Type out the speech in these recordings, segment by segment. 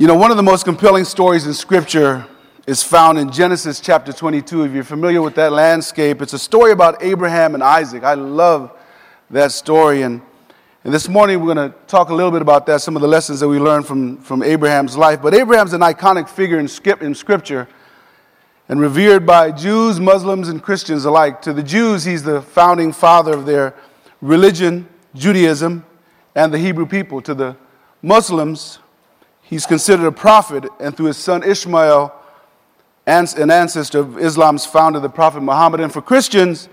You know, one of the most compelling stories in Scripture is found in Genesis chapter 22. If you're familiar with that landscape, it's a story about Abraham and Isaac. I love that story. And, and this morning we're going to talk a little bit about that, some of the lessons that we learned from, from Abraham's life. But Abraham's an iconic figure in, in Scripture and revered by Jews, Muslims, and Christians alike. To the Jews, he's the founding father of their religion, Judaism, and the Hebrew people. To the Muslims, He's considered a prophet, and through his son Ishmael, an ancestor of Islam's founder, the Prophet Muhammad. And for Christians,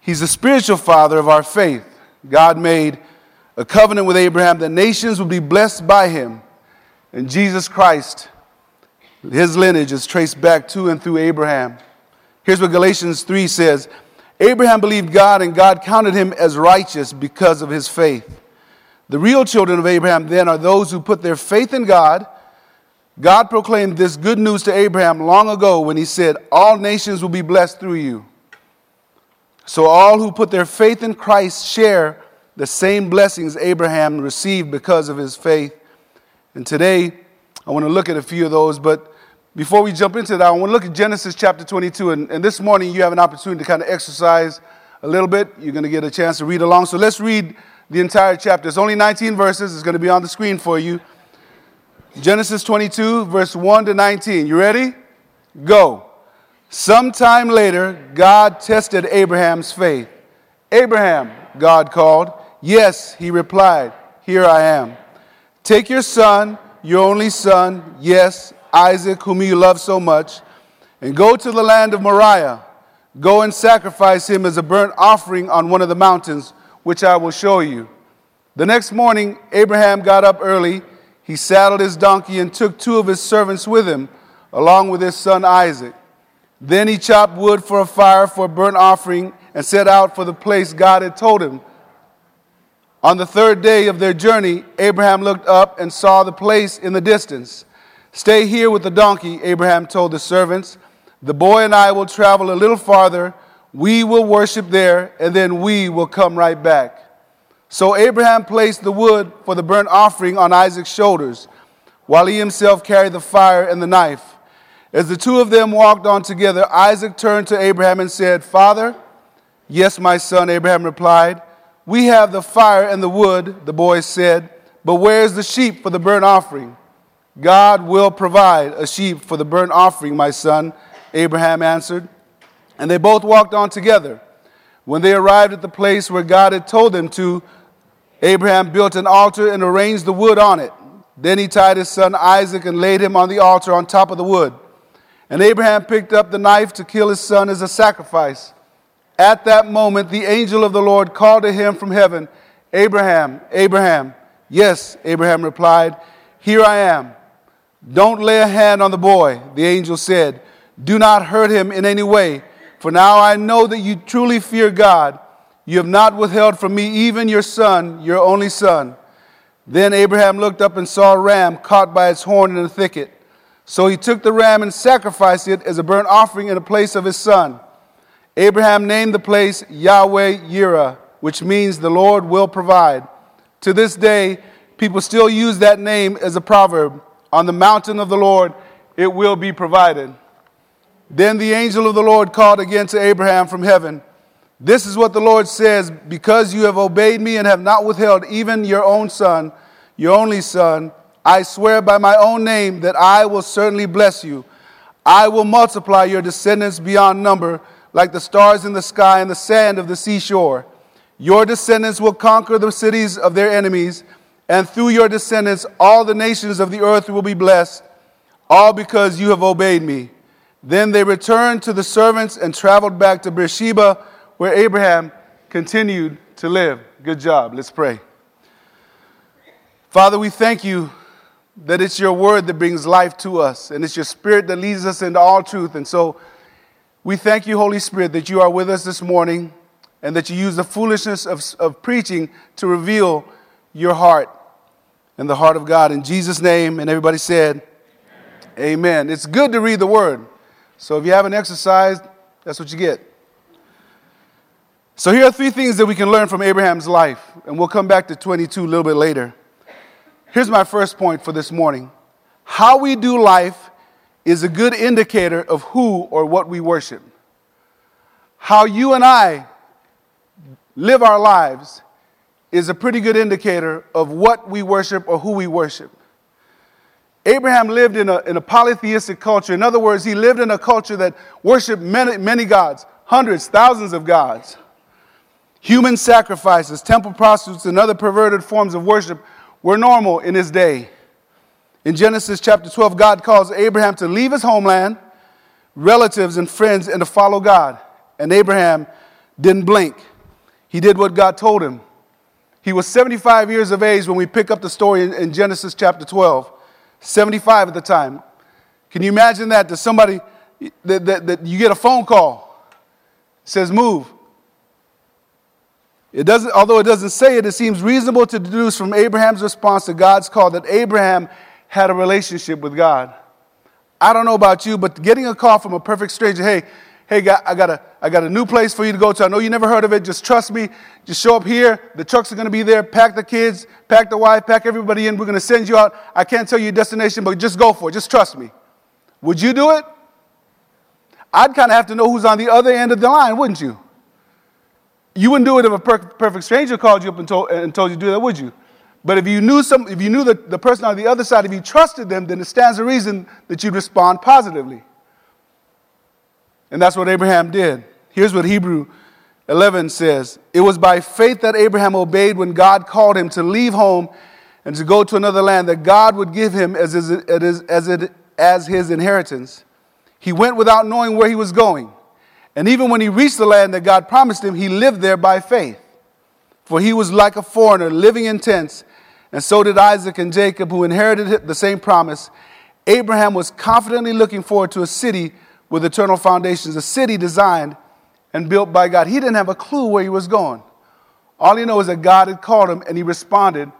he's the spiritual father of our faith. God made a covenant with Abraham that nations would be blessed by him. And Jesus Christ, his lineage is traced back to and through Abraham. Here's what Galatians 3 says Abraham believed God, and God counted him as righteous because of his faith. The real children of Abraham then are those who put their faith in God. God proclaimed this good news to Abraham long ago when he said, All nations will be blessed through you. So all who put their faith in Christ share the same blessings Abraham received because of his faith. And today, I want to look at a few of those, but before we jump into that, I want to look at Genesis chapter 22. And, and this morning, you have an opportunity to kind of exercise a little bit. You're going to get a chance to read along. So let's read the entire chapter. It's only 19 verses. It's going to be on the screen for you. Genesis 22, verse 1 to 19. You ready? Go. Sometime later, God tested Abraham's faith. Abraham, God called. Yes, he replied, Here I am. Take your son, your only son, yes, Isaac, whom you love so much, and go to the land of Moriah. Go and sacrifice him as a burnt offering on one of the mountains which I will show you. The next morning, Abraham got up early. He saddled his donkey and took two of his servants with him, along with his son Isaac. Then he chopped wood for a fire for a burnt offering and set out for the place God had told him. On the third day of their journey, Abraham looked up and saw the place in the distance. Stay here with the donkey, Abraham told the servants. The boy and I will travel a little farther we will worship there, and then we will come right back. So Abraham placed the wood for the burnt offering on Isaac's shoulders, while he himself carried the fire and the knife. As the two of them walked on together, Isaac turned to Abraham and said, Father, yes, my son, Abraham replied. We have the fire and the wood, the boy said, but where's the sheep for the burnt offering? God will provide a sheep for the burnt offering, my son, Abraham answered. And they both walked on together. When they arrived at the place where God had told them to, Abraham built an altar and arranged the wood on it. Then he tied his son Isaac and laid him on the altar on top of the wood. And Abraham picked up the knife to kill his son as a sacrifice. At that moment, the angel of the Lord called to him from heaven, Abraham, Abraham. Yes, Abraham replied, Here I am. Don't lay a hand on the boy, the angel said. Do not hurt him in any way for now I know that you truly fear God. You have not withheld from me even your son, your only son. Then Abraham looked up and saw a ram caught by its horn in a thicket. So he took the ram and sacrificed it as a burnt offering in the place of his son. Abraham named the place Yahweh Yireh, which means the Lord will provide. To this day, people still use that name as a proverb. On the mountain of the Lord, it will be provided. Then the angel of the Lord called again to Abraham from heaven. This is what the Lord says Because you have obeyed me and have not withheld even your own son, your only son, I swear by my own name that I will certainly bless you. I will multiply your descendants beyond number, like the stars in the sky and the sand of the seashore. Your descendants will conquer the cities of their enemies, and through your descendants, all the nations of the earth will be blessed, all because you have obeyed me. Then they returned to the servants and traveled back to Beersheba, where Abraham continued to live. Good job. Let's pray. Father, we thank you that it's your word that brings life to us, and it's your spirit that leads us into all truth. And so we thank you, Holy Spirit, that you are with us this morning and that you use the foolishness of, of preaching to reveal your heart and the heart of God. In Jesus' name, and everybody said, Amen. Amen. It's good to read the word. So if you haven't exercised, that's what you get. So here are three things that we can learn from Abraham's life, and we'll come back to 22 a little bit later. Here's my first point for this morning How we do life is a good indicator of who or what we worship. How you and I live our lives is a pretty good indicator of what we worship or who we worship. Abraham lived in a, in a polytheistic culture. In other words, he lived in a culture that worshiped many, many gods, hundreds, thousands of gods. Human sacrifices, temple prostitutes, and other perverted forms of worship were normal in his day. In Genesis chapter 12, God calls Abraham to leave his homeland, relatives, and friends and to follow God. And Abraham didn't blink. He did what God told him. He was 75 years of age when we pick up the story in, in Genesis chapter 12. 75 at the time. Can you imagine that? That somebody, that, that, that you get a phone call, says move. It doesn't, although it doesn't say it, it seems reasonable to deduce from Abraham's response to God's call that Abraham had a relationship with God. I don't know about you, but getting a call from a perfect stranger, hey, hey, I got, a, I got a new place for you to go to. I know you never heard of it. Just trust me. Just show up here. The trucks are going to be there. Pack the kids, pack the wife, pack everybody in. We're going to send you out. I can't tell you your destination, but just go for it. Just trust me. Would you do it? I'd kind of have to know who's on the other end of the line, wouldn't you? You wouldn't do it if a per- perfect stranger called you up and told, and told you to do that, would you? But if you knew some, if you knew the, the person on the other side, if you trusted them, then it stands to reason that you'd respond positively. And that's what Abraham did. Here's what Hebrew 11 says It was by faith that Abraham obeyed when God called him to leave home and to go to another land that God would give him as his, as, as his inheritance. He went without knowing where he was going. And even when he reached the land that God promised him, he lived there by faith. For he was like a foreigner living in tents, and so did Isaac and Jacob, who inherited the same promise. Abraham was confidently looking forward to a city with eternal foundations, a city designed and built by God. He didn't have a clue where he was going. All he knows is that God had called him and he responded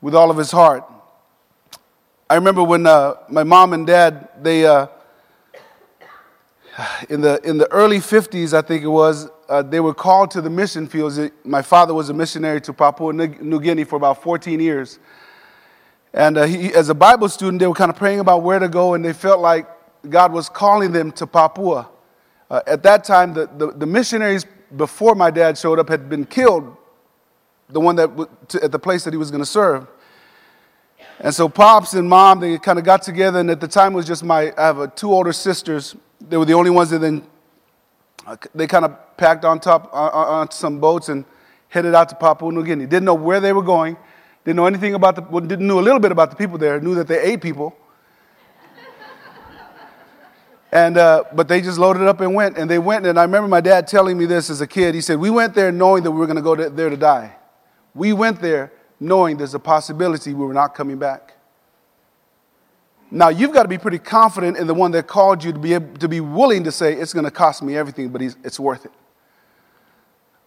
with all of his heart. I remember when uh, my mom and dad, they, uh, in, the, in the early 50s, I think it was, uh, they were called to the mission fields. My father was a missionary to Papua New Guinea for about 14 years. And uh, he, as a Bible student, they were kind of praying about where to go, and they felt like God was calling them to Papua. Uh, at that time, the, the, the, missionaries before my dad showed up had been killed, the one that to, at the place that he was going to serve. And so pops and mom, they kind of got together, and at the time it was just my, I have a, two older sisters. They were the only ones that then, uh, they kind of packed on top, uh, onto some boats and headed out to Papua New Guinea. Didn't know where they were going, didn't know anything about the, well, didn't know a little bit about the people there, knew that they ate people. And, uh, but they just loaded up and went. And they went, and I remember my dad telling me this as a kid. He said, We went there knowing that we were going to go there to die. We went there knowing there's a possibility we were not coming back. Now, you've got to be pretty confident in the one that called you to be, able, to be willing to say, It's going to cost me everything, but it's worth it.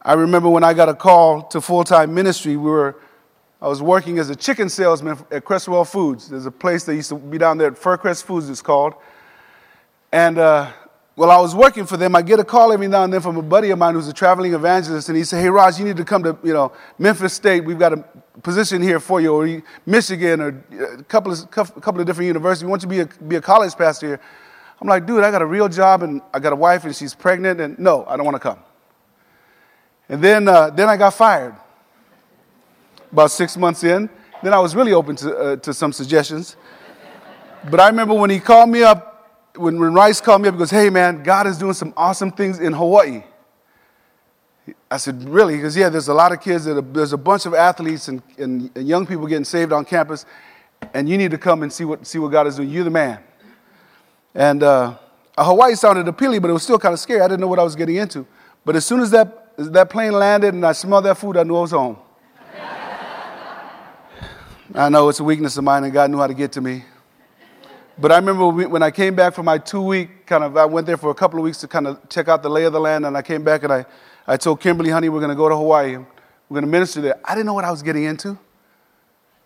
I remember when I got a call to full time ministry, we were, I was working as a chicken salesman at Crestwell Foods. There's a place that used to be down there at Fircrest Foods, it's called. And uh, while I was working for them, I get a call every now and then from a buddy of mine who's a traveling evangelist, and he said, "Hey, Raj, you need to come to you know Memphis State. We've got a position here for you, or Michigan, or a couple of a couple of different universities. We want you to be a, be a college pastor here." I'm like, "Dude, I got a real job, and I got a wife, and she's pregnant, and no, I don't want to come." And then uh, then I got fired. About six months in, then I was really open to uh, to some suggestions. But I remember when he called me up when, when Rice called me up, he goes, Hey, man, God is doing some awesome things in Hawaii. I said, Really? He goes, Yeah, there's a lot of kids, that are, there's a bunch of athletes and, and, and, young people getting saved on campus, and you need to come and see what, see what God is doing. You're the man. And uh, Hawaii sounded appealing, but it was still kind of scary. I didn't know what I was getting into. But as soon as that, as that plane landed and I smelled that food, I knew I was home. I know it's a weakness of mine, and God knew how to get to me. But I remember when I came back from my two week kind of, I went there for a couple of weeks to kind of check out the lay of the land, and I came back and I, I told Kimberly, honey, we're going to go to Hawaii. We're going to minister there. I didn't know what I was getting into.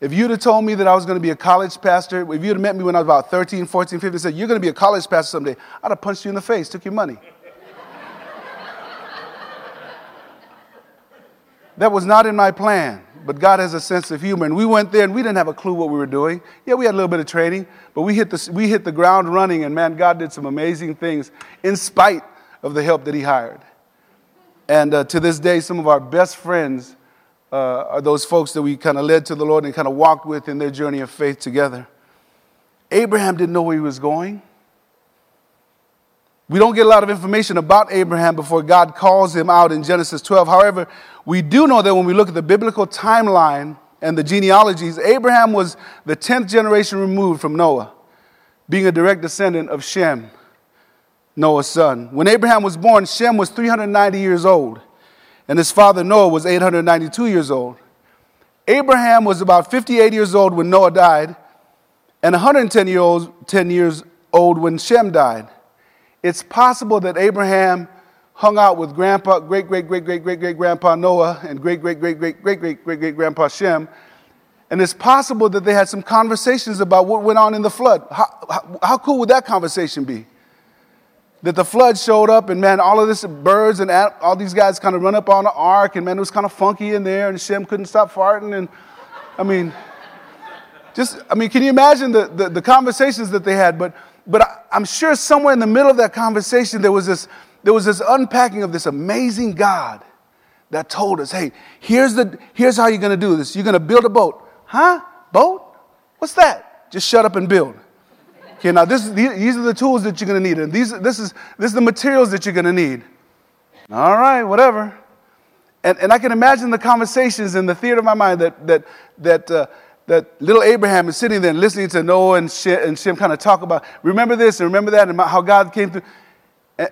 If you'd have told me that I was going to be a college pastor, if you'd have met me when I was about 13, 14, 15, said, You're going to be a college pastor someday, I'd have punched you in the face, took your money. that was not in my plan. But God has a sense of humor. And we went there and we didn't have a clue what we were doing. Yeah, we had a little bit of training, but we hit the, we hit the ground running, and man, God did some amazing things in spite of the help that He hired. And uh, to this day, some of our best friends uh, are those folks that we kind of led to the Lord and kind of walked with in their journey of faith together. Abraham didn't know where he was going. We don't get a lot of information about Abraham before God calls him out in Genesis 12. However, we do know that when we look at the biblical timeline and the genealogies, Abraham was the 10th generation removed from Noah, being a direct descendant of Shem, Noah's son. When Abraham was born, Shem was 390 years old, and his father Noah was 892 years old. Abraham was about 58 years old when Noah died, and 110 years old, 10 years old when Shem died. It's possible that Abraham hung out with grandpa, great, great, great, great, great, great grandpa Noah and great, great, great, great, great, great, great, great grandpa Shem. And it's possible that they had some conversations about what went on in the flood. How, how, cool would that conversation be? That the flood showed up and man, all of this birds and all these guys kind of run up on the ark and man, it was kind of funky in there and Shem couldn't stop farting. And I mean, just, I mean, can you imagine the, the, the conversations that they had? But but I, I'm sure somewhere in the middle of that conversation, there was this, there was this unpacking of this amazing God that told us, hey, here's, the, here's how you're going to do this. You're going to build a boat. Huh? Boat? What's that? Just shut up and build. Okay, now this, these are the tools that you're going to need, and these, this, is, this is the materials that you're going to need. All right, whatever. And, and I can imagine the conversations in the theater of my mind that, that, that uh, that little Abraham is sitting there listening to Noah and Shem, and Shem kind of talk about, remember this and remember that, and how God came through. Eh,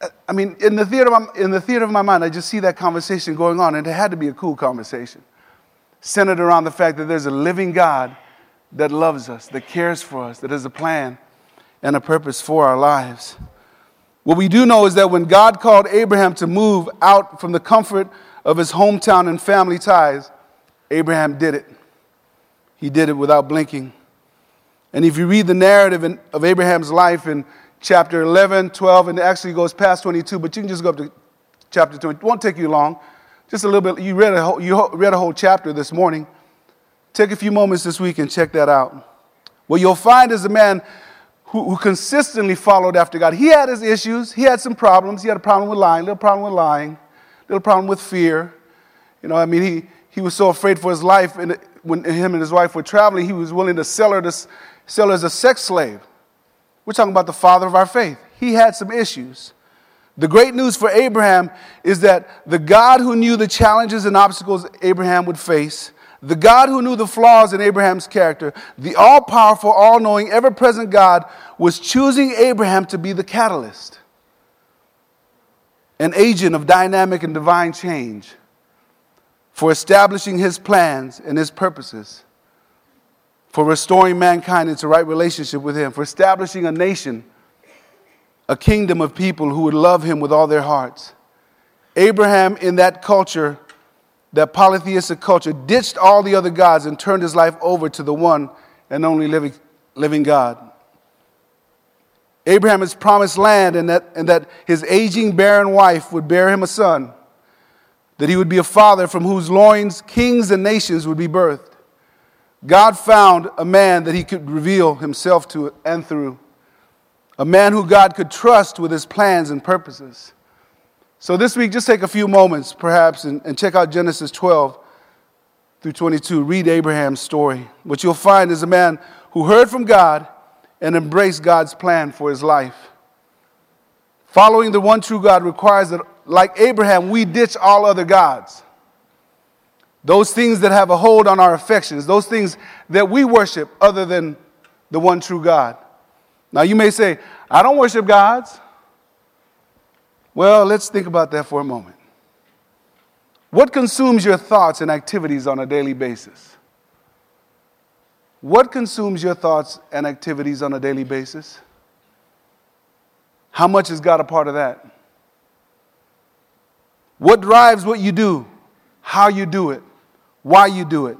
eh, I mean, in the, theater of my, in the theater of my mind, I just see that conversation going on, and it had to be a cool conversation, centered around the fact that there's a living God that loves us, that cares for us, that has a plan and a purpose for our lives. What we do know is that when God called Abraham to move out from the comfort of his hometown and family ties, Abraham did it. He did it without blinking. And if you read the narrative in, of Abraham's life in chapter 11, 12, and it actually goes past 22, but you can just go up to chapter 20. It won't take you long. Just a little bit. You read a whole, you read a whole chapter this morning. Take a few moments this week and check that out. What you'll find is a man who, who consistently followed after God. He had his issues. He had some problems. He had a problem with lying, a little problem with lying, little problem with fear. You know, I mean, he, he was so afraid for his life, and when him and his wife were traveling, he was willing to sell her, to, sell her as a sex slave. We're talking about the father of our faith. He had some issues. The great news for Abraham is that the God who knew the challenges and obstacles Abraham would face, the God who knew the flaws in Abraham's character, the all powerful, all knowing, ever present God was choosing Abraham to be the catalyst, an agent of dynamic and divine change for establishing his plans and his purposes, for restoring mankind into right relationship with him, for establishing a nation, a kingdom of people who would love him with all their hearts. Abraham, in that culture, that polytheistic culture, ditched all the other gods and turned his life over to the one and only living, living God. Abraham has promised land and that, and that his aging barren wife would bear him a son that he would be a father from whose loins kings and nations would be birthed. God found a man that he could reveal himself to and through, a man who God could trust with his plans and purposes. So this week, just take a few moments, perhaps, and, and check out Genesis 12 through 22. Read Abraham's story. What you'll find is a man who heard from God and embraced God's plan for his life. Following the one true God requires that like Abraham, we ditch all other gods. Those things that have a hold on our affections, those things that we worship other than the one true God. Now, you may say, I don't worship gods. Well, let's think about that for a moment. What consumes your thoughts and activities on a daily basis? What consumes your thoughts and activities on a daily basis? How much is God a part of that? What drives what you do, how you do it, why you do it,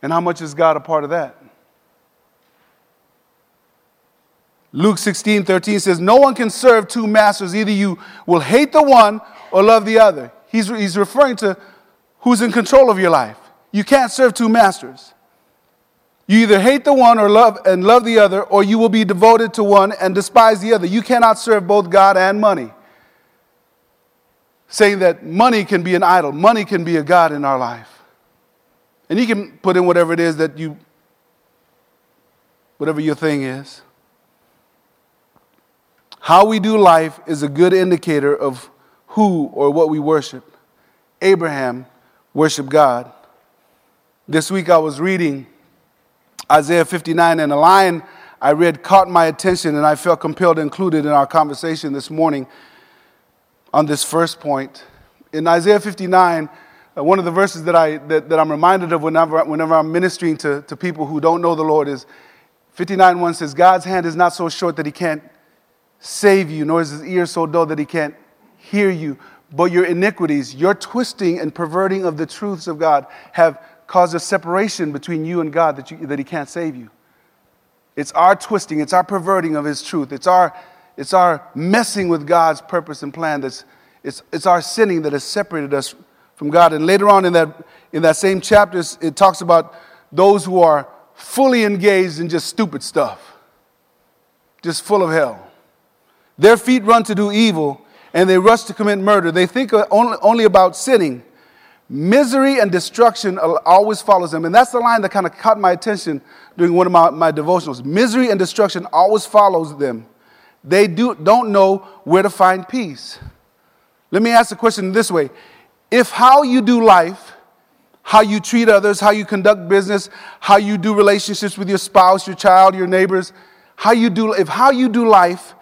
and how much is God a part of that? Luke 16, 13 says, No one can serve two masters. Either you will hate the one or love the other. He's, he's referring to who's in control of your life. You can't serve two masters. You either hate the one or love and love the other, or you will be devoted to one and despise the other. You cannot serve both God and money. Saying that money can be an idol, money can be a God in our life. And you can put in whatever it is that you, whatever your thing is. How we do life is a good indicator of who or what we worship. Abraham worshiped God. This week I was reading Isaiah 59, and a line I read caught my attention, and I felt compelled to include it in our conversation this morning on this first point. In Isaiah 59, uh, one of the verses that, I, that, that I'm reminded of whenever, whenever I'm ministering to, to people who don't know the Lord is 59 1 says, God's hand is not so short that he can't save you, nor is his ear so dull that he can't hear you. But your iniquities, your twisting and perverting of the truths of God have caused a separation between you and God that, you, that he can't save you. It's our twisting, it's our perverting of his truth, it's our, it's our messing with God's purpose and plan that's it's, it's our sinning that has separated us from God. And later on in that, in that same chapter, it talks about those who are fully engaged in just stupid stuff, just full of hell. Their feet run to do evil, and they rush to commit murder. They think only, only about sinning. Misery and destruction always follows them. And that's the line that kind of caught my attention during one of my, my devotionals. Misery and destruction always follows them. They do, don't know where to find peace. Let me ask the question this way If how you do life, how you treat others, how you conduct business, how you do relationships with your spouse, your child, your neighbors, how you do, if how you do life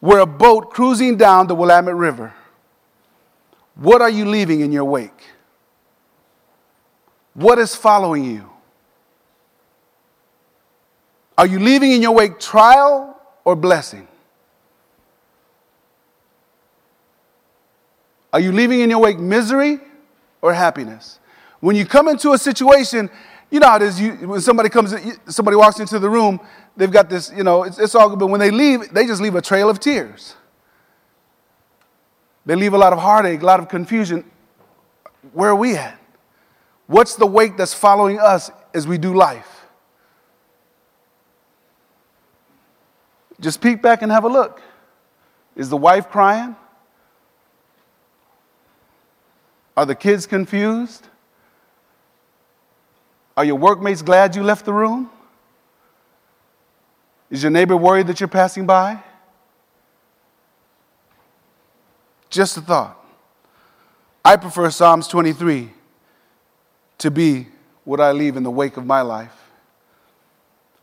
were a boat cruising down the Willamette River, what are you leaving in your wake? What is following you? Are you leaving in your wake trial or blessing? Are you leaving in your wake misery or happiness? When you come into a situation, you know how it is. You, when somebody comes, somebody walks into the room, they've got this, you know, it's, it's all good. But when they leave, they just leave a trail of tears. They leave a lot of heartache, a lot of confusion. Where are we at? What's the wake that's following us as we do life? Just peek back and have a look. Is the wife crying? Are the kids confused? Are your workmates glad you left the room? Is your neighbor worried that you're passing by? Just a thought. I prefer Psalms 23 to be what I leave in the wake of my life.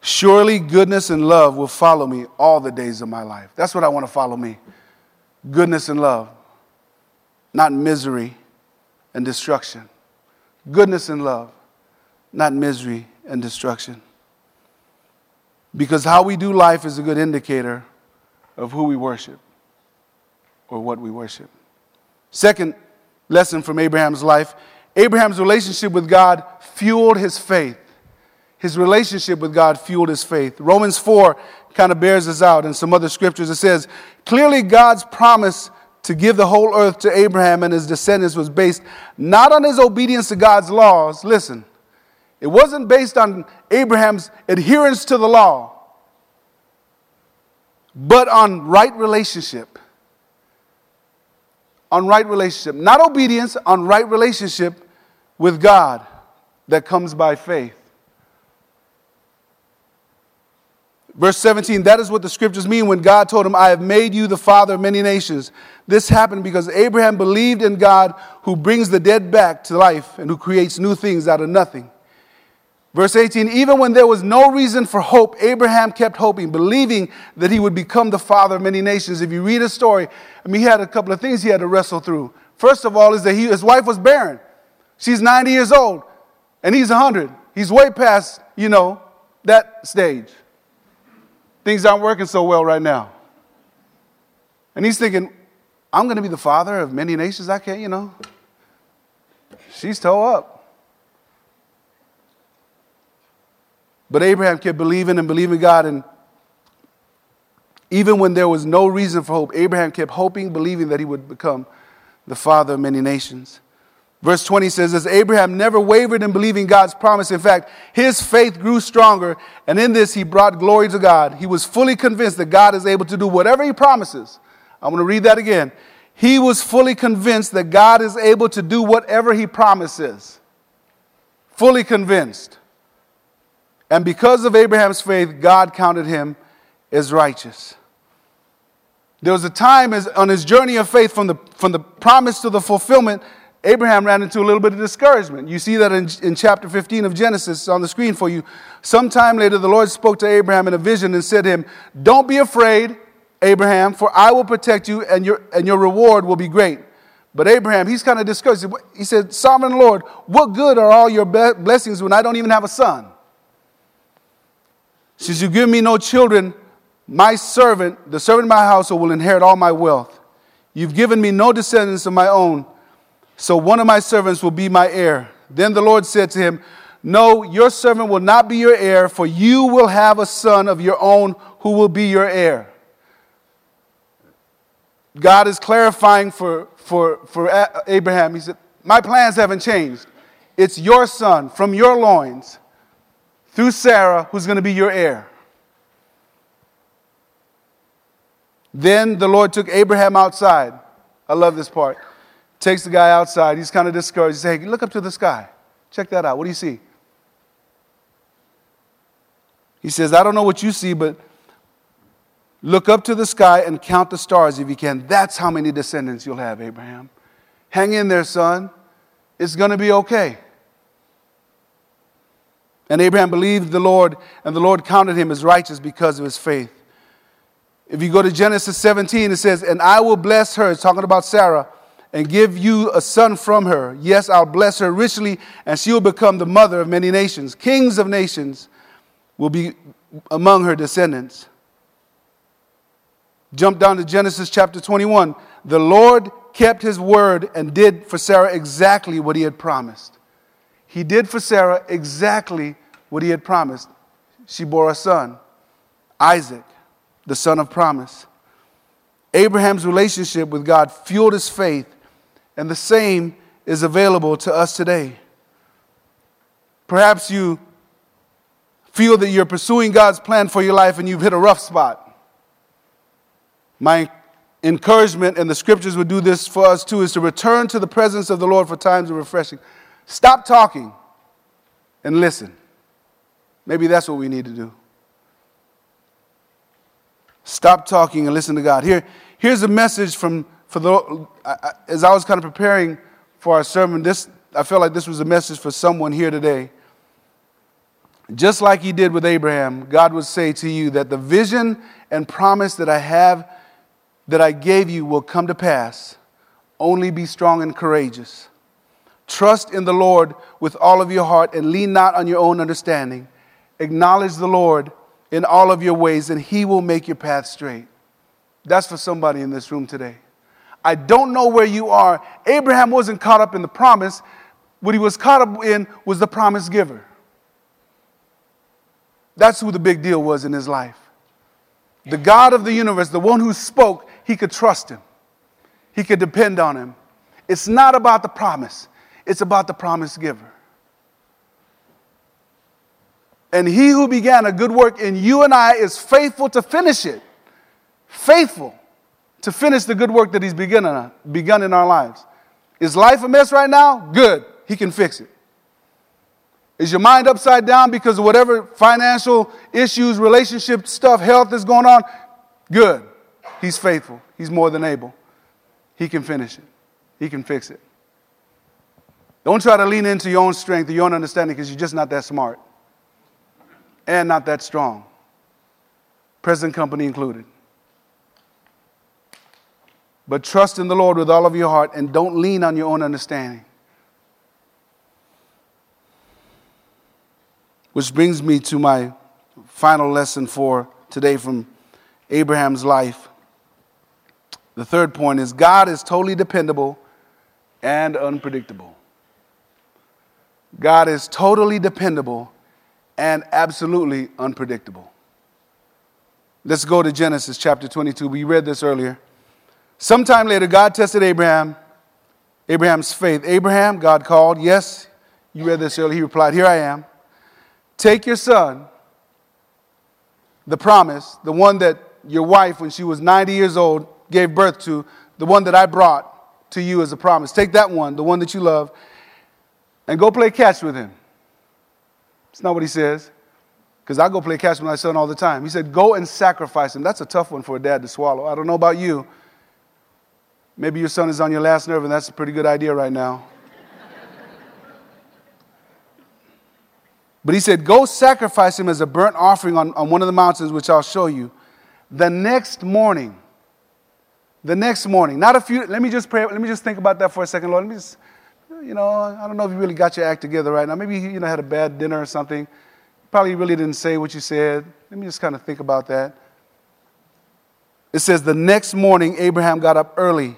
Surely goodness and love will follow me all the days of my life. That's what I want to follow me goodness and love, not misery and destruction. Goodness and love, not misery and destruction. Because how we do life is a good indicator of who we worship or what we worship. Second lesson from Abraham's life Abraham's relationship with God fueled his faith. His relationship with God fueled his faith. Romans 4 kind of bears this out, and some other scriptures it says, Clearly, God's promise to give the whole earth to Abraham and his descendants was based not on his obedience to God's laws. Listen, it wasn't based on Abraham's adherence to the law, but on right relationship. On right relationship. Not obedience, on right relationship with God that comes by faith. Verse 17, that is what the scriptures mean when God told him, I have made you the father of many nations. This happened because Abraham believed in God who brings the dead back to life and who creates new things out of nothing. Verse 18, even when there was no reason for hope, Abraham kept hoping, believing that he would become the father of many nations. If you read his story, I mean, he had a couple of things he had to wrestle through. First of all, is that he, his wife was barren. She's 90 years old, and he's 100. He's way past, you know, that stage. Things aren't working so well right now. And he's thinking, I'm going to be the father of many nations. I can't, you know. She's toe up. But Abraham kept believing and believing God. And even when there was no reason for hope, Abraham kept hoping, believing that he would become the father of many nations. Verse 20 says, As Abraham never wavered in believing God's promise. In fact, his faith grew stronger, and in this he brought glory to God. He was fully convinced that God is able to do whatever he promises. I'm going to read that again. He was fully convinced that God is able to do whatever he promises. Fully convinced. And because of Abraham's faith, God counted him as righteous. There was a time as, on his journey of faith from the, from the promise to the fulfillment, Abraham ran into a little bit of discouragement. You see that in, in chapter 15 of Genesis on the screen for you. Sometime later, the Lord spoke to Abraham in a vision and said to him, Don't be afraid, Abraham, for I will protect you and your, and your reward will be great. But Abraham, he's kind of discouraged. He said, Sovereign Lord, what good are all your blessings when I don't even have a son? Since you give me no children, my servant, the servant of my household, will inherit all my wealth. You've given me no descendants of my own, so one of my servants will be my heir. Then the Lord said to him, No, your servant will not be your heir, for you will have a son of your own who will be your heir. God is clarifying for, for, for Abraham. He said, My plans haven't changed. It's your son from your loins through Sarah who's going to be your heir. Then the Lord took Abraham outside. I love this part. Takes the guy outside. He's kind of discouraged. He says, Hey, look up to the sky. Check that out. What do you see? He says, I don't know what you see, but look up to the sky and count the stars if you can. That's how many descendants you'll have, Abraham. Hang in there, son. It's going to be okay. And Abraham believed the Lord, and the Lord counted him as righteous because of his faith. If you go to Genesis 17, it says, And I will bless her, it's talking about Sarah, and give you a son from her. Yes, I'll bless her richly, and she will become the mother of many nations. Kings of nations will be among her descendants. Jump down to Genesis chapter 21. The Lord kept his word and did for Sarah exactly what he had promised. He did for Sarah exactly what he had promised. She bore a son, Isaac, the son of promise. Abraham's relationship with God fueled his faith, and the same is available to us today. Perhaps you feel that you're pursuing God's plan for your life and you've hit a rough spot. My encouragement, and the scriptures would do this for us too, is to return to the presence of the Lord for times of refreshing. Stop talking and listen. Maybe that's what we need to do. Stop talking and listen to God. Here, here's a message from for the as I was kind of preparing for our sermon. This I felt like this was a message for someone here today. Just like He did with Abraham, God would say to you that the vision and promise that I have, that I gave you, will come to pass. Only be strong and courageous. Trust in the Lord with all of your heart and lean not on your own understanding. Acknowledge the Lord in all of your ways, and He will make your path straight. That's for somebody in this room today. I don't know where you are. Abraham wasn't caught up in the promise. What he was caught up in was the promise giver. That's who the big deal was in his life. The God of the universe, the one who spoke, he could trust him, he could depend on him. It's not about the promise, it's about the promise giver. And he who began a good work in you and I is faithful to finish it. Faithful to finish the good work that he's begun, uh, begun in our lives. Is life a mess right now? Good. He can fix it. Is your mind upside down because of whatever financial issues, relationship stuff, health is going on? Good. He's faithful. He's more than able. He can finish it. He can fix it. Don't try to lean into your own strength or your own understanding because you're just not that smart and not that strong. Present company included. But trust in the Lord with all of your heart and don't lean on your own understanding. Which brings me to my final lesson for today from Abraham's life. The third point is God is totally dependable and unpredictable. God is totally dependable and absolutely unpredictable. Let's go to Genesis chapter 22. We read this earlier. Sometime later, God tested Abraham Abraham's faith. Abraham, God called. Yes, you read this earlier. He replied, Here I am. Take your son, the promise, the one that your wife, when she was 90 years old, gave birth to, the one that I brought to you as a promise. Take that one, the one that you love, and go play catch with him. It's not what he says, because I go play catch with my son all the time. He said, Go and sacrifice him. That's a tough one for a dad to swallow. I don't know about you. Maybe your son is on your last nerve, and that's a pretty good idea right now. but he said, Go sacrifice him as a burnt offering on, on one of the mountains, which I'll show you. The next morning, the next morning, not a few, let me just pray, let me just think about that for a second, Lord. Let me just, you know, I don't know if you really got your act together right now. Maybe you know, had a bad dinner or something. Probably really didn't say what you said. Let me just kind of think about that. It says, The next morning, Abraham got up early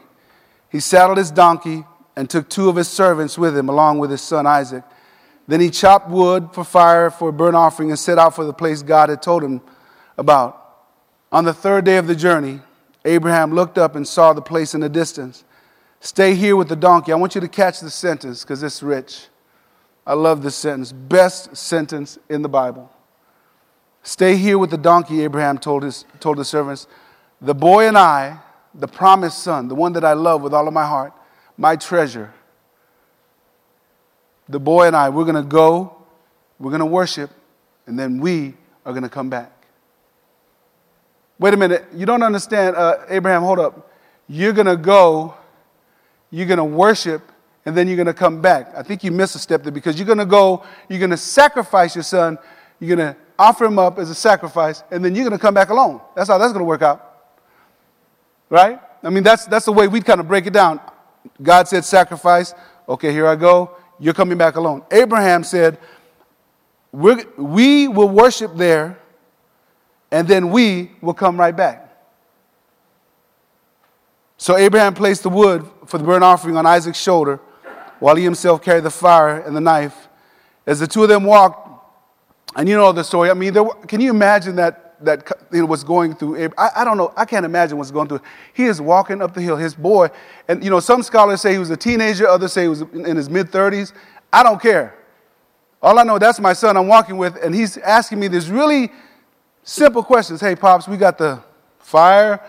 he saddled his donkey and took two of his servants with him, along with his son Isaac. Then he chopped wood for fire for a burnt offering and set out for the place God had told him about. On the third day of the journey, Abraham looked up and saw the place in the distance. Stay here with the donkey. I want you to catch the sentence because it's rich. I love this sentence. Best sentence in the Bible. Stay here with the donkey, Abraham told, his, told the servants. The boy and I the promised son, the one that I love with all of my heart, my treasure. The boy and I, we're going to go, we're going to worship, and then we are going to come back. Wait a minute, you don't understand, uh, Abraham, hold up. You're going to go, you're going to worship, and then you're going to come back. I think you missed a step there because you're going to go, you're going to sacrifice your son, you're going to offer him up as a sacrifice, and then you're going to come back alone. That's how that's going to work out. Right? I mean, that's, that's the way we kind of break it down. God said, sacrifice. Okay, here I go. You're coming back alone. Abraham said, We're, we will worship there, and then we will come right back. So Abraham placed the wood for the burnt offering on Isaac's shoulder, while he himself carried the fire and the knife. As the two of them walked, and you know the story. I mean, can you imagine that that know, was going through. I, I don't know. I can't imagine what's going through. He is walking up the hill. His boy, and you know, some scholars say he was a teenager. Others say he was in his mid 30s. I don't care. All I know, that's my son I'm walking with, and he's asking me these really simple questions. Hey, pops, we got the fire,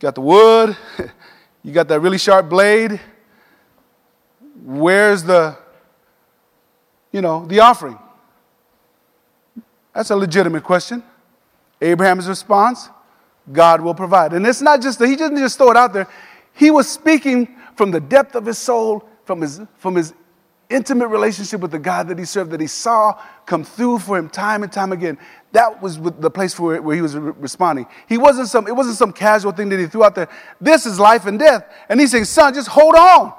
got the wood, you got that really sharp blade. Where's the, you know, the offering? That's a legitimate question. Abraham's response God will provide. And it's not just that he didn't just throw it out there, he was speaking from the depth of his soul, from his, from his intimate relationship with the God that he served, that he saw come through for him time and time again. That was the place where, where he was re- responding. He wasn't some, it wasn't some casual thing that he threw out there. This is life and death. And he's saying, son, just hold on.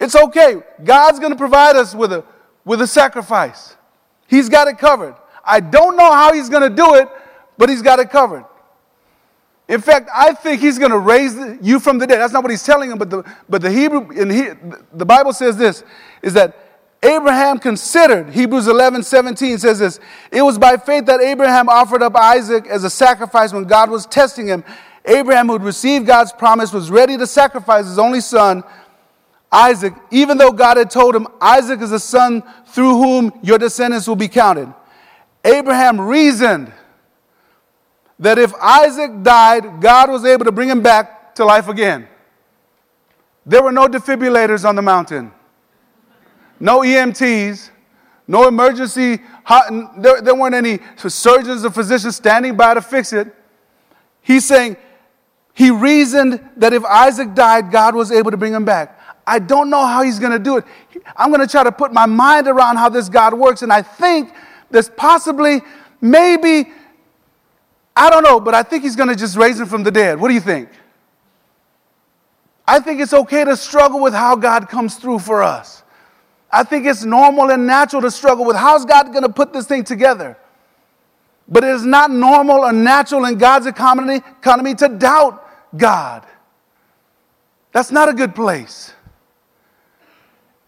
It's okay. God's going to provide us with a, with a sacrifice. He's got it covered. I don't know how he's going to do it, but he's got it covered. In fact, I think he's going to raise you from the dead. That's not what he's telling him, but the, but the Hebrew, in he, the Bible says this, is that Abraham considered, Hebrews 11, 17 says this, it was by faith that Abraham offered up Isaac as a sacrifice when God was testing him. Abraham, who had received God's promise, was ready to sacrifice his only son, Isaac, even though God had told him, Isaac is the son through whom your descendants will be counted. Abraham reasoned that if Isaac died, God was able to bring him back to life again. There were no defibrillators on the mountain, no EMTs, no emergency, there, there weren't any surgeons or physicians standing by to fix it. He's saying he reasoned that if Isaac died, God was able to bring him back. I don't know how he's going to do it. I'm going to try to put my mind around how this God works, and I think there's possibly, maybe, I don't know, but I think he's going to just raise him from the dead. What do you think? I think it's okay to struggle with how God comes through for us. I think it's normal and natural to struggle with how's God going to put this thing together. But it is not normal or natural in God's economy, economy to doubt God. That's not a good place.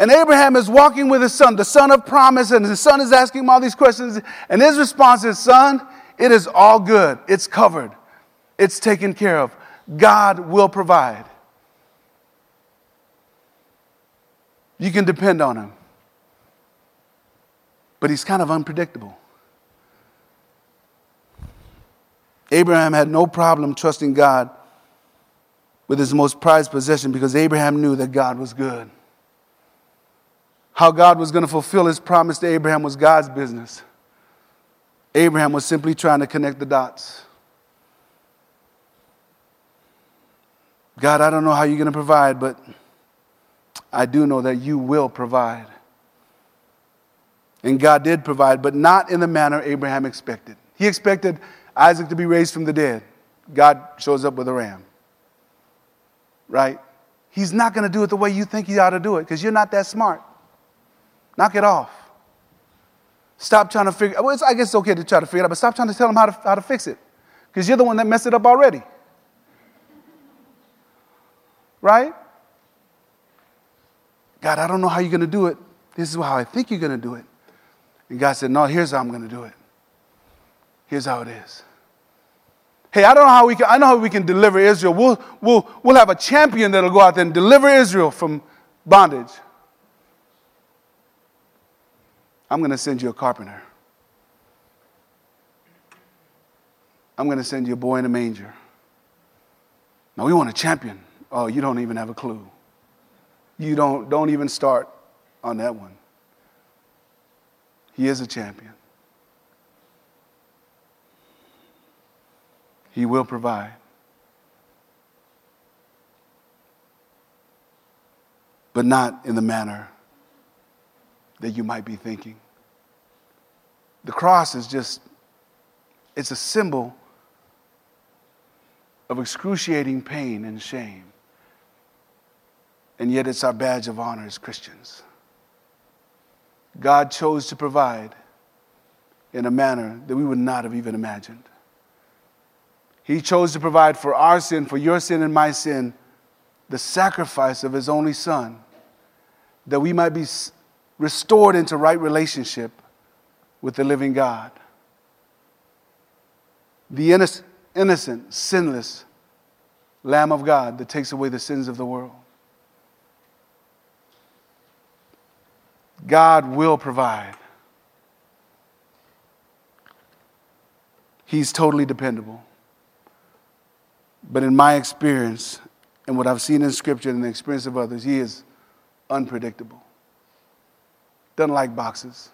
And Abraham is walking with his son, the son of promise, and his son is asking him all these questions. And his response is, Son, it is all good. It's covered, it's taken care of. God will provide. You can depend on him. But he's kind of unpredictable. Abraham had no problem trusting God with his most prized possession because Abraham knew that God was good. How God was going to fulfill his promise to Abraham was God's business. Abraham was simply trying to connect the dots. God, I don't know how you're going to provide, but I do know that you will provide. And God did provide, but not in the manner Abraham expected. He expected Isaac to be raised from the dead. God shows up with a ram. Right? He's not going to do it the way you think he ought to do it because you're not that smart. Knock it off. Stop trying to figure well, I guess it's okay to try to figure it out, but stop trying to tell them how to, how to fix it because you're the one that messed it up already. Right? God, I don't know how you're going to do it. This is how I think you're going to do it. And God said, No, here's how I'm going to do it. Here's how it is. Hey, I don't know how we can, I know how we can deliver Israel. We'll, we'll, we'll have a champion that'll go out there and deliver Israel from bondage. I'm going to send you a carpenter. I'm going to send you a boy in a manger. Now, we want a champion. Oh, you don't even have a clue. You don't, don't even start on that one. He is a champion. He will provide. But not in the manner that you might be thinking. The cross is just, it's a symbol of excruciating pain and shame. And yet it's our badge of honor as Christians. God chose to provide in a manner that we would not have even imagined. He chose to provide for our sin, for your sin and my sin, the sacrifice of His only Son, that we might be restored into right relationship with the living God. The innocent, sinless Lamb of God that takes away the sins of the world. God will provide. He's totally dependable. But in my experience, and what I've seen in Scripture and the experience of others, He is unpredictable. Doesn't like boxes,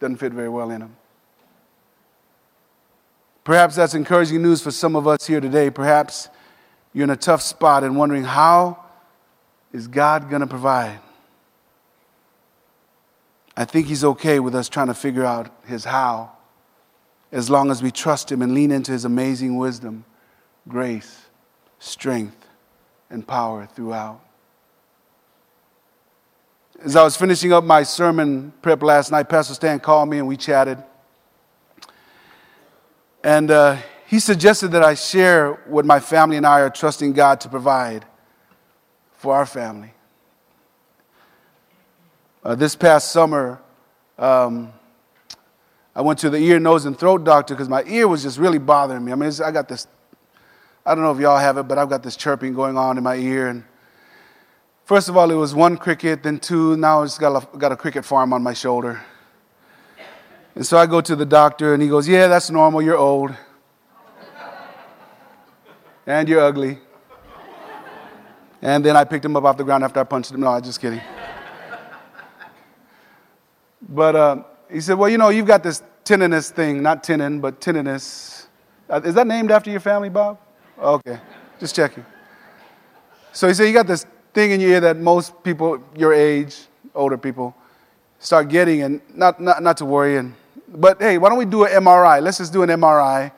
doesn't fit very well in them. Perhaps that's encouraging news for some of us here today. Perhaps you're in a tough spot and wondering how is God going to provide? I think He's okay with us trying to figure out His how as long as we trust Him and lean into His amazing wisdom, grace, strength, and power throughout. As I was finishing up my sermon prep last night, Pastor Stan called me and we chatted. And uh, he suggested that I share what my family and I are trusting God to provide for our family. Uh, this past summer, um, I went to the ear, nose, and throat doctor because my ear was just really bothering me. I mean, I got this, I don't know if y'all have it, but I've got this chirping going on in my ear. And First of all, it was one cricket, then two. Now it's got a, got a cricket farm on my shoulder. And so I go to the doctor, and he goes, Yeah, that's normal. You're old. and you're ugly. And then I picked him up off the ground after I punched him. No, I'm just kidding. but uh, he said, Well, you know, you've got this tinnitus thing, not tinnin, but tinnitus. Uh, is that named after your family, Bob? Okay, just checking. So he said, You got this thing in your ear that most people your age, older people, start getting, and not, not, not to worry. And, but hey, why don't we do an MRI? Let's just do an MRI.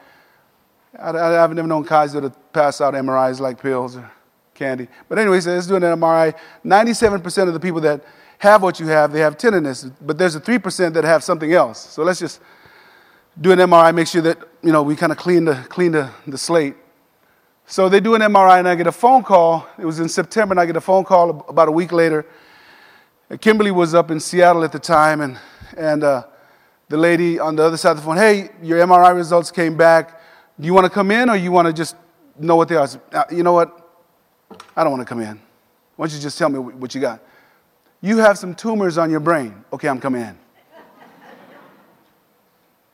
I, I haven't even known Kaiser to pass out MRIs like pills or candy. But anyway, so let's do an MRI. 97% of the people that have what you have, they have tinnitus, but there's a 3% that have something else. So let's just do an MRI, make sure that, you know, we kind of clean the, clean the, the slate. So they do an MRI, and I get a phone call. It was in September, and I get a phone call about a week later. Kimberly was up in Seattle at the time, and, and uh, the lady on the other side of the phone, hey, your MRI results came back. Do you want to come in, or you want to just know what they are? Said, uh, you know what? I don't want to come in. Why don't you just tell me what you got? You have some tumors on your brain. Okay, I'm coming in.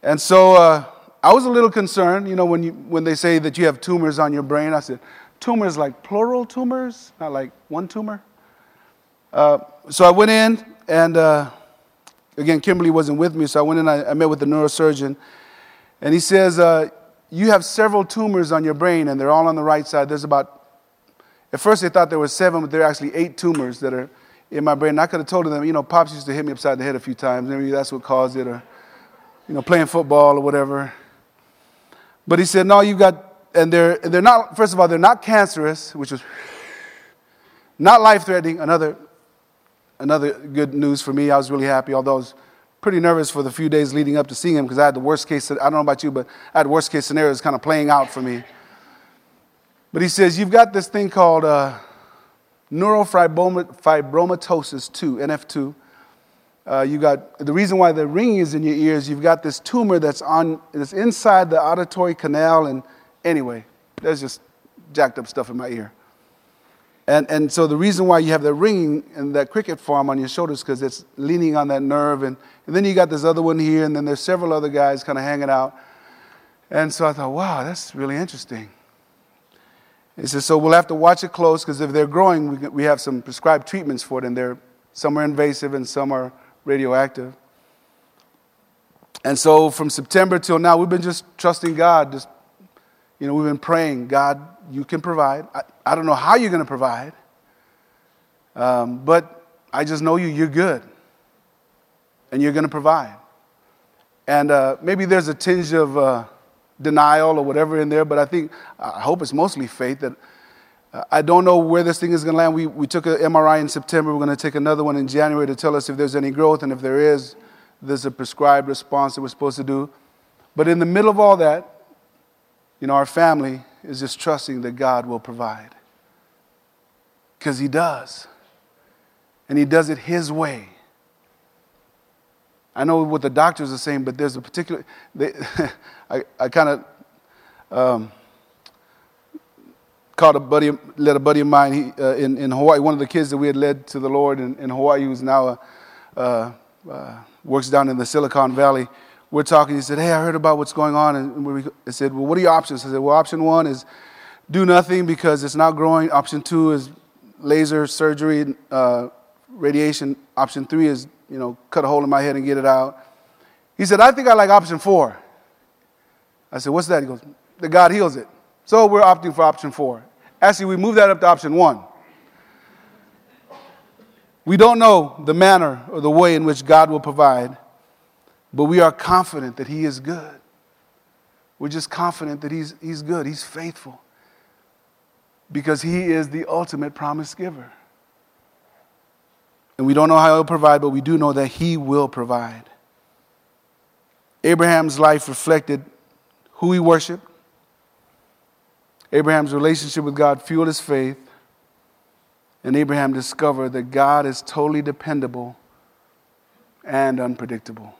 and so uh, I was a little concerned, you know, when, you, when they say that you have tumors on your brain. I said, tumors like plural tumors, not like one tumor. Uh, so I went in, and uh, again, Kimberly wasn't with me, so I went in, I, I met with the neurosurgeon, and he says, uh, You have several tumors on your brain, and they're all on the right side. There's about, at first they thought there were seven, but there are actually eight tumors that are in my brain. And I could have told them, you know, Pops used to hit me upside the head a few times. Maybe that's what caused it, or, you know, playing football or whatever. But he said, No, you got, and they're, they're not, first of all, they're not cancerous, which was not life threatening. Another, another good news for me. I was really happy, although I was pretty nervous for the few days leading up to seeing him because I had the worst case, I don't know about you, but I had worst case scenarios kind of playing out for me. But he says, You've got this thing called uh, neurofibromatosis 2, NF2. Uh, you got the reason why the ringing is in your ears. You've got this tumor that's on that's inside the auditory canal, and anyway, there's just jacked up stuff in my ear. And and so the reason why you have that ringing and that cricket form on your shoulders because it's leaning on that nerve, and, and then you got this other one here, and then there's several other guys kind of hanging out. And so I thought, wow, that's really interesting. He says, so we'll have to watch it close because if they're growing, we, we have some prescribed treatments for it, and they're some are invasive and some are radioactive. And so from September till now, we've been just trusting God. Just, you know, we've been praying, God, you can provide. I, I don't know how you're going to provide, um, but I just know you, you're good. And you're going to provide. And uh, maybe there's a tinge of uh, denial or whatever in there, but I think, I hope it's mostly faith that I don't know where this thing is going to land. We, we took an MRI in September. We're going to take another one in January to tell us if there's any growth, and if there is, there's a prescribed response that we're supposed to do. But in the middle of all that, you know, our family is just trusting that God will provide. Because He does. And He does it His way. I know what the doctors are saying, but there's a particular, they, I, I kind of, um, called a buddy, led a buddy of mine he, uh, in, in Hawaii, one of the kids that we had led to the Lord in, in Hawaii, who's now uh, uh, works down in the Silicon Valley. We're talking. He said, "Hey, I heard about what's going on." And we, I said, "Well, what are your options?" I said, "Well, option one is do nothing because it's not growing. Option two is laser surgery, uh, radiation. Option three is you know cut a hole in my head and get it out." He said, "I think I like option four. I said, "What's that?" He goes, "The God heals it." So we're opting for option four. Actually, we moved that up to option one. We don't know the manner or the way in which God will provide, but we are confident that He is good. We're just confident that He's, he's good, He's faithful, because He is the ultimate promise giver. And we don't know how He'll provide, but we do know that He will provide. Abraham's life reflected who he worshiped, Abraham's relationship with God fueled his faith, and Abraham discovered that God is totally dependable and unpredictable.